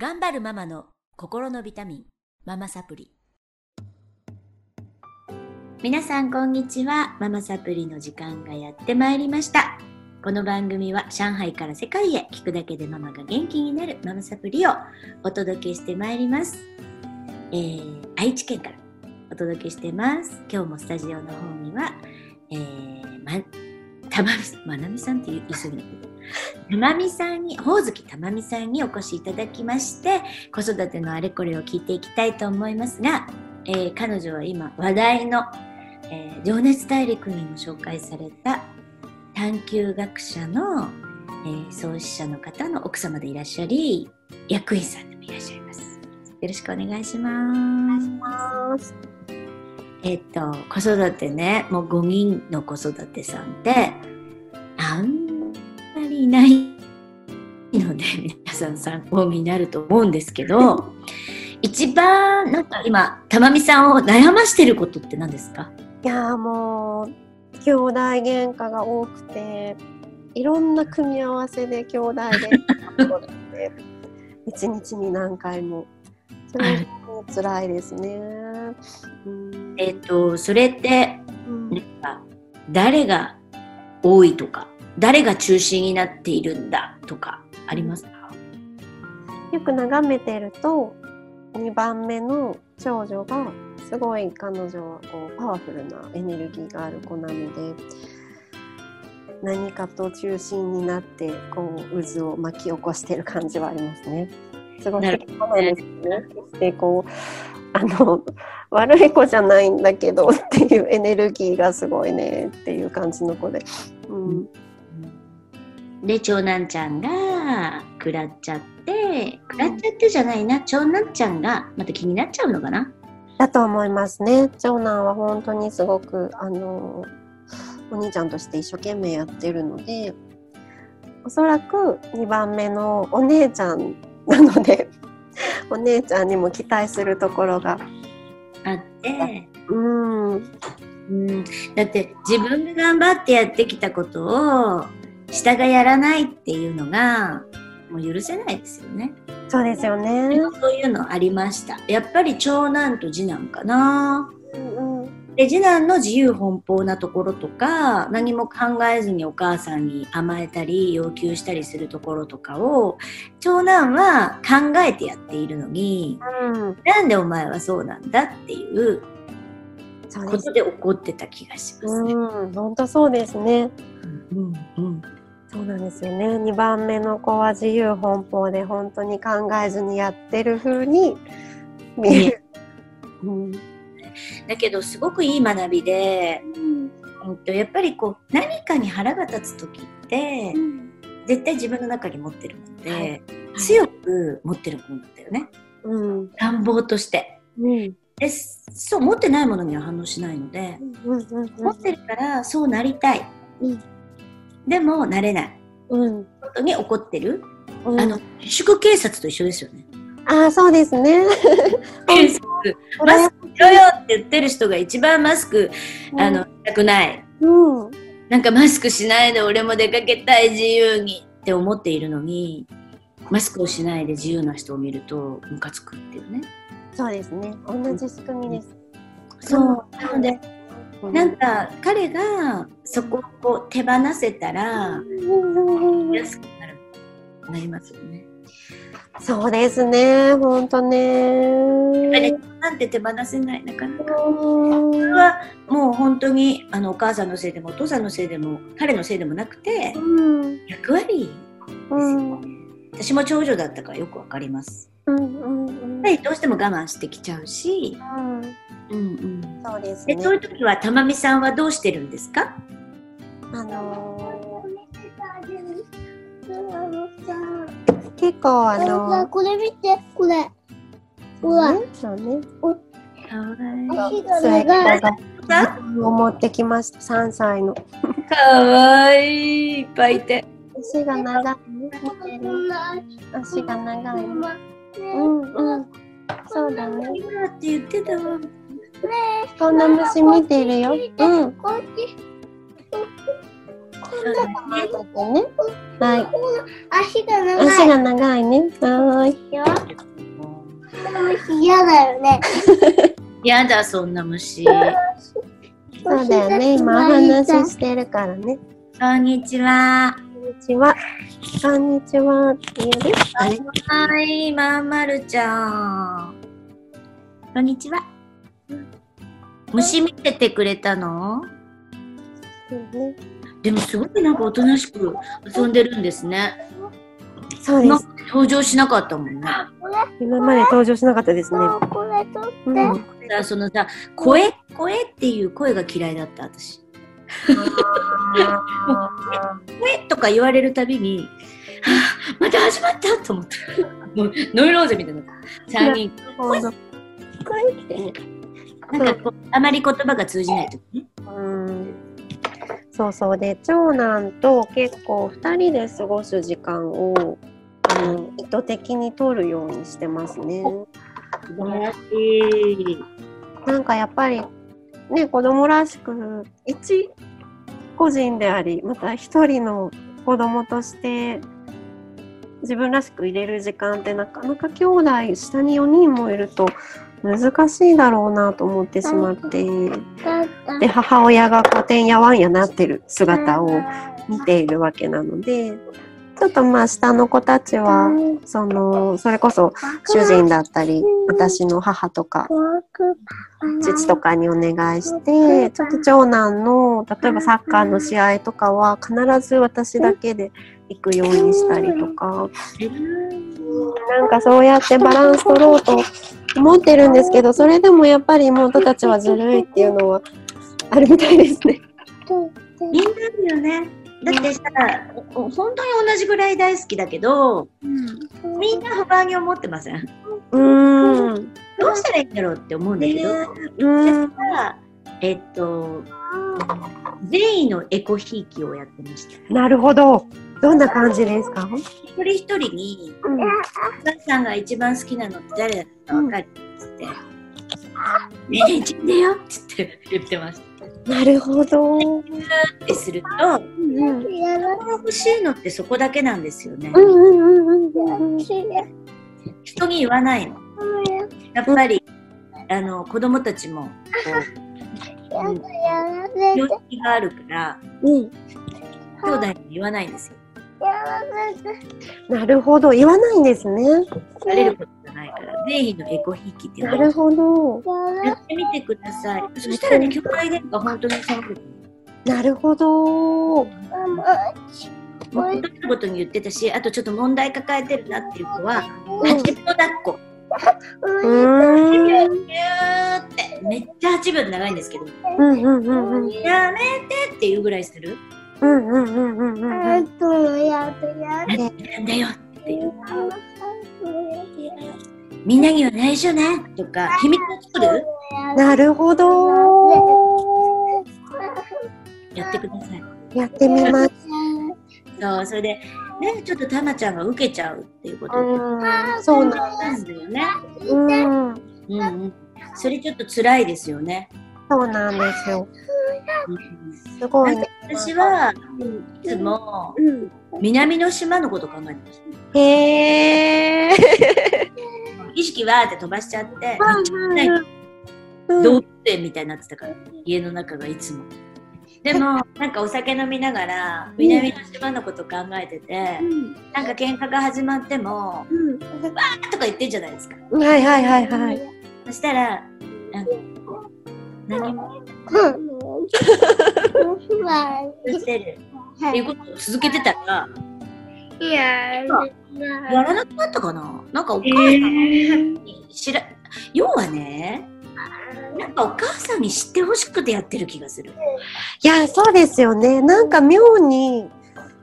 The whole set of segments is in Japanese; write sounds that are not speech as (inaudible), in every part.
頑張るママの心のビタミン、ママサプリ。皆さんこんにちは。ママサプリの時間がやってまいりました。この番組は上海から世界へ聞くだけでママが元気になるママサプリをお届けしてまいります。えー、愛知県からお届けしてます。今日もスタジオの方には、えー、ま、たま、まなみさんって言いそうになってたまみさんに、ほおずきたまみさんにお越しいただきまして、子育てのあれこれを聞いていきたいと思いますが、えー彼女は今話題の、えー情熱大陸にも紹介された探究学者の、えー創始者の方の奥様でいらっしゃり、役員さんでもいらっしゃいます。よろしくお願いします。ます。えっと、子育てね、もう5人の子育てさんって、あんまりいないので、皆さん参考になると思うんですけど、(laughs) 一番、なんか今、たまみさんを悩ましてることって何ですか？いやーもう兄弟喧嘩が多くていろんな組み合わせで兄弟喧嘩が起こって (laughs) 一日に何回も。それも辛いですね。うん。えっと、それって、うん。誰が多いとか、誰が中心になっているんだとか、ありますか？よく眺めてると2番目の長女がすごい彼女はこうパワフルなエネルギーがある子なので何かと中心になってこう渦を巻き起こしてる感じはありますね。すごい素敵なですね。そしてこうあの悪い子じゃないんだけどっていうエネルギーがすごいねっていう感じの子で。うんで、長男ちゃんが食らっちゃって、食らっちゃってじゃないな、長男ちゃんがまた気になっちゃうのかな？だと思いますね。長男は本当にすごくあのお兄ちゃんとして一生懸命やってるので、おそらく2番目のお姉ちゃんなので、(laughs) お姉ちゃんにも期待するところが、あって、うん、うん、だって自分が頑張ってやってきたことを下がやらないっていうのがもう許せないですよね。そうですよね。そういうのありました。やっぱり長男と次男かな。うんうん、で次男の自由奔放なところとか何も考えずにお母さんに甘えたり要求したりするところとかを長男は考えてやっているのにうん、なんでお前はそうなんだっていう。ことで怒ってた気がしますね。うん、本当そうですね。うんうんそうなんですよね。2番目の子は自由奔放で本当に考えずにやってる風に見える。うん。だけどすごくいい学びで、うん。とやっぱりこう何かに腹が立つ時って絶対自分の中に持ってるもので、はい。強く持ってるものなんだよね。うん。願望として。うん。でそう持ってないものには反応しないので、うんうん。持ってるからそうなりたい、うんでもなれない。うん。ことに怒ってる、うん。あの自粛警察と一緒ですよね。ああそうですね。警察。(laughs) マスクしろよって言ってる人が一番マスクあのしたくない。うん。なんかマスクしないで俺も出かけたい自由にって思っているのにマスクをしないで自由な人を見るとムカつくっていうね。そうですね。同じ仕組みです。そう。なのでうんなんか彼がそこを手放せたらうん安くなるなりますよね。そうですね。本当ね。なんて手放せないなかなか。うんそれはもう本当にあのお母さんのせいでもお父さんのせいでも彼のせいでもなくてうん役割ですようんね。私も長女だったからよくわかります。うんうんうんやっぱりどうしても我慢してきちゃうし、うんうん、そうですね。でそういう時はたまみさんはどうしてるんですか？あのー結構あのこれ見て、これ。うわねそうね。かわ足がそれ長い。かを持ってきました。3歳の。わいいいっぱいいて。足が長い。足が長い。うんうん。そうだね。今って言ってたわ。こんな虫見てるよ。うん。こっち。こそうだねね。はい。足が長い。足が長いね。はーい。よ。嫌だよね。やだ、そんな虫。そうだよね。今お話ししてるからね。こんにちは。こんにちは。こんにちは。いいよね。あれ。はい、まんまるちゃん。こんにちは。虫見ててくれたの？そうね。でもすごいなんかおとなしく遊んでるんですね。今そうです。登場しなかったもんね。(laughs) 今まで登場しなかったですね。これとって。うん。さそのさ、声、声っていう声が嫌いだった、私。声とか言われるたびに、はあ、また始まったと思って。もうノイローゼみたいな。3人。これってね。なんかあまり言葉が通じないとね。うん。そうそうで長男と結構2人で過ごす時間をあの意図的に取るようにしてますね。素晴らしい。なんかやっぱりね子供らしく一個人でありまた一人の子供として自分らしく入れる時間ってなかなか兄弟下に4人もいると難しいだろうなと思ってしまってで母親がこうてんやわんやなってる姿を見ているわけなのでちょっとまあ下の子たちはそのそれこそ主人だったり私の母とか父とかにお願いしてちょっと長男の例えばサッカーの試合とかは必ず私だけで行くようにしたりとかなんかそうやってバランス取ろうと思ってるんですけどそれでもやっぱり妹たちはずるいっていうのはあるみたいですね。みんなあるよね。だってさ、お本当に同じぐらい大好きだけど、みんな不安に思ってませんうーん。どうしたらいいんだろうって思うんだけど、うでーん。さ、えっと、善意のエコひいきをやってました。なるほど。どんな感じですか？一人一人に、うん。お母さんが一番好きなのって誰だか分かるっつって、ねえねえ、自分でよっつって言ってました。なるほど。うんってすると、うんやら欲しいのってそこだけなんですよね。うんうんうんうん。人に言わないの。やっぱり、あの子供たちもこうやら病気があるからうん。兄弟に言わないんですよ。なるほど。言わないんですね。されることがないから、善意のエコひいきっていうのをなるほど。やってみてください。そしたらね、兄弟喧嘩本当に寒くなるほど。もう本当にことに言ってたし、あとちょっと問題抱えてるなっていう子は、8秒抱っこ。うーん。ギューって、めっちゃ8秒で長いんですけど、うんうんうんうん。やめてっていうぐらいする？うんうんうんうんうんうん。えっとやだやだなんだよっていう。みんなには内緒ねとか、秘密を作る？なるほど。やってください。やってみます。そう、それで、ね、ちょっとたまちゃんが受けちゃうっていうことうん。そうなんだよね。うん。うんうん。それちょっと辛いですよね。そうなんですよ。うんすごいね。私はいつもうん。南の島のこと考えてました。へえ。意識わーって飛ばしちゃって、動物園みたいになってたから、家の中がいつも。でも、(laughs) なんかお酒飲みながら、南の島のこと考えてて、なんか喧嘩が始まっても、とか言ってんじゃないですか。はいはいはいはい。そしたら、なんか何？もしてるっていうことを続けてたら、いややらなくなったかな？なんかお母さんに知ら、要はね、なんかお母さんに知ってほしくてやってる気がする。いや、そうですよね。なんか妙に、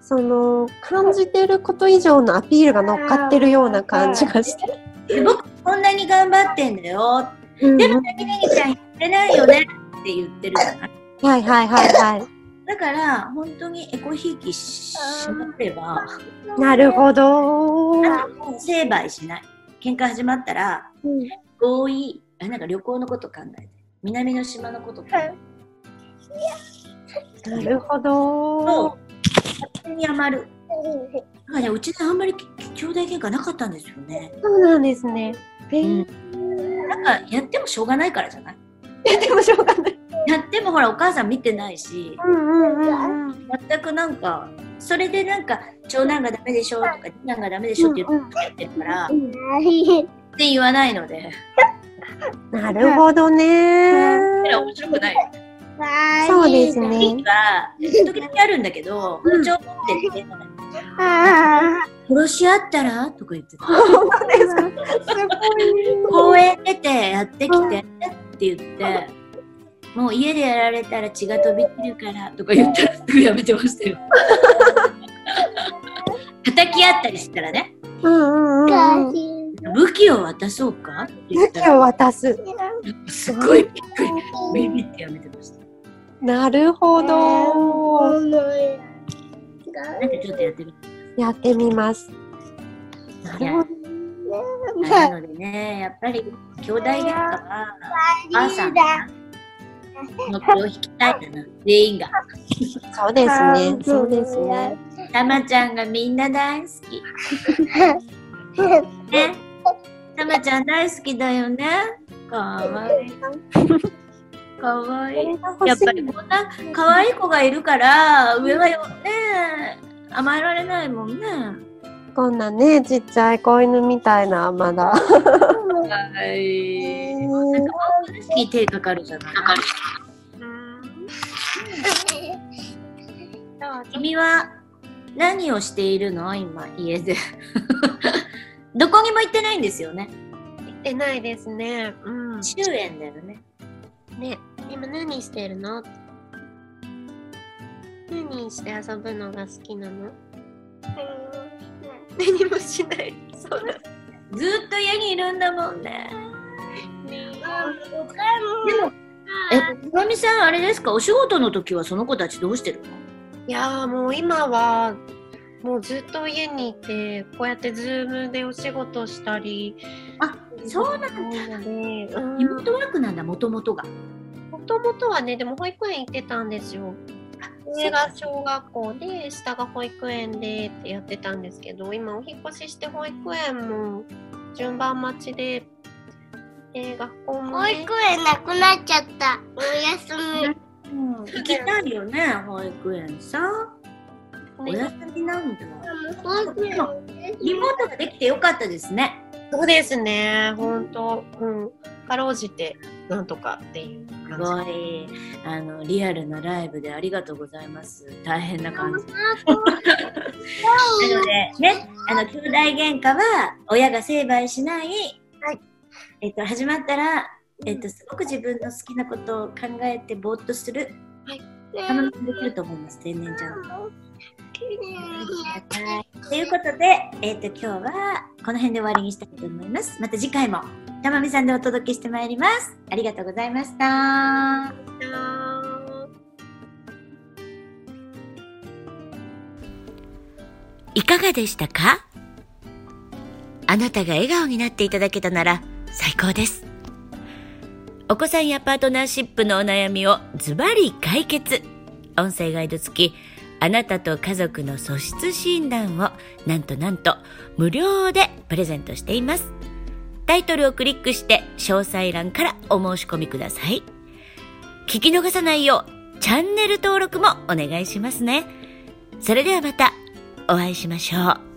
その、感じてること以上のアピールが乗っかってるような感じがして。で僕こんなに頑張ってんだよ。うんでも何々ちゃん言ってないよねって言ってるじゃない？はいはいはいはだから本当にエコひいきしなければ、い。なるほど。成敗しない。喧嘩始まったらうん合意、あなんか旅行のこと考えて、南の島のこと考えて、なるほど。然に余る。だからね、うちであんまり兄弟喧嘩なかったんですよね。そうなんですね。えうーん。なんかやってもしょうがないからじゃない？でもしょうがない。ほらお母さん見てないし、うんうんうんうん。全くなんか、それでなんか、長男がダメでしょとか、次男がダメでしょって言ってるから、って言わないので、なるほどね。それは面白くない。よ。そうですいね時々あるん。だけど、包丁持ってって、殺し合ったらとか言ってた。本当ですか。すごい。公園出てやってきてって言って、もう家でやられたら血が飛び散るからとか言ったらすぐやめてましたよ。(laughs) 叩き合ったりしたらね、うんうんうん。武器を渡そうか？って言ったら、武器を渡す。すごいびっくり、ビビってやめてました。なるほど。なんかちょっとやってみて。やってみます。なるほど。なのでね、やっぱり兄弟喧嘩は、お母さんがの気を引きたいんだな、全員が。そうですね。そうですね。たまちゃんがみんな大好き。(laughs) ね？たまちゃん大好きだよね。かわいい。かわいい。やっぱりこんな可愛い子がいるから、上はよね、甘えられないもんね。こんなね、ちっちゃい子犬みたいな、まだ。(laughs) はい。なんかに手かかるじゃない。君は何をしているの今、家で。どこにも行ってないんですよね。行ってないですね。うん。終園だよね。ね、今何してるの？何して遊ぶのが好きなの？何もしない。そうだ。ずーっと家にいるんだもんね。でも、え、まみさん、あれですか、お仕事の時はその子たちどうしてるの？いやーもう今は、もうずっと家にいて、こうやってズームでお仕事したり。あ、そうなんだ。リモートワークなんだ、もともとが。もともとはね、でも保育園行ってたんですよ。上が小学校で、下が保育園でってやってたんですけど、今お引っ越しして保育園も順番待ちで、で、学校も、ね、保育園なくなっちゃった。お休み。うん、行きたいよね、保育園さ。おね休みなんだ。保育園リモートができてよかったですね。そうですね、ほんと、うん、かろうじて、なんとかっていうす感ごい、あの、リアルなライブでありがとうございます。大変な感じ。なので、ね、あの、兄弟喧嘩は、親が成敗しない、はいえっと、始まったら、えっと、すごく自分の好きなことを考えてぼーっとする。たまにできると思います、天然ちゃん。ということで、えっと、今日はこの辺で終わりにしたいと思います。また次回も、たまみさんでお届けしてまいります。ありがとうございました。いかがでしたか？あなたが笑顔になっていただけたなら最高です。お子さんやパートナーシップのお悩みをズバリ解決。音声ガイド付き、あなたと家族の素質診断をなんとなんと無料でプレゼントしています。タイトルをクリックして詳細欄からお申し込みください。聞き逃さないようチャンネル登録もお願いしますね。それではまたお会いしましょう。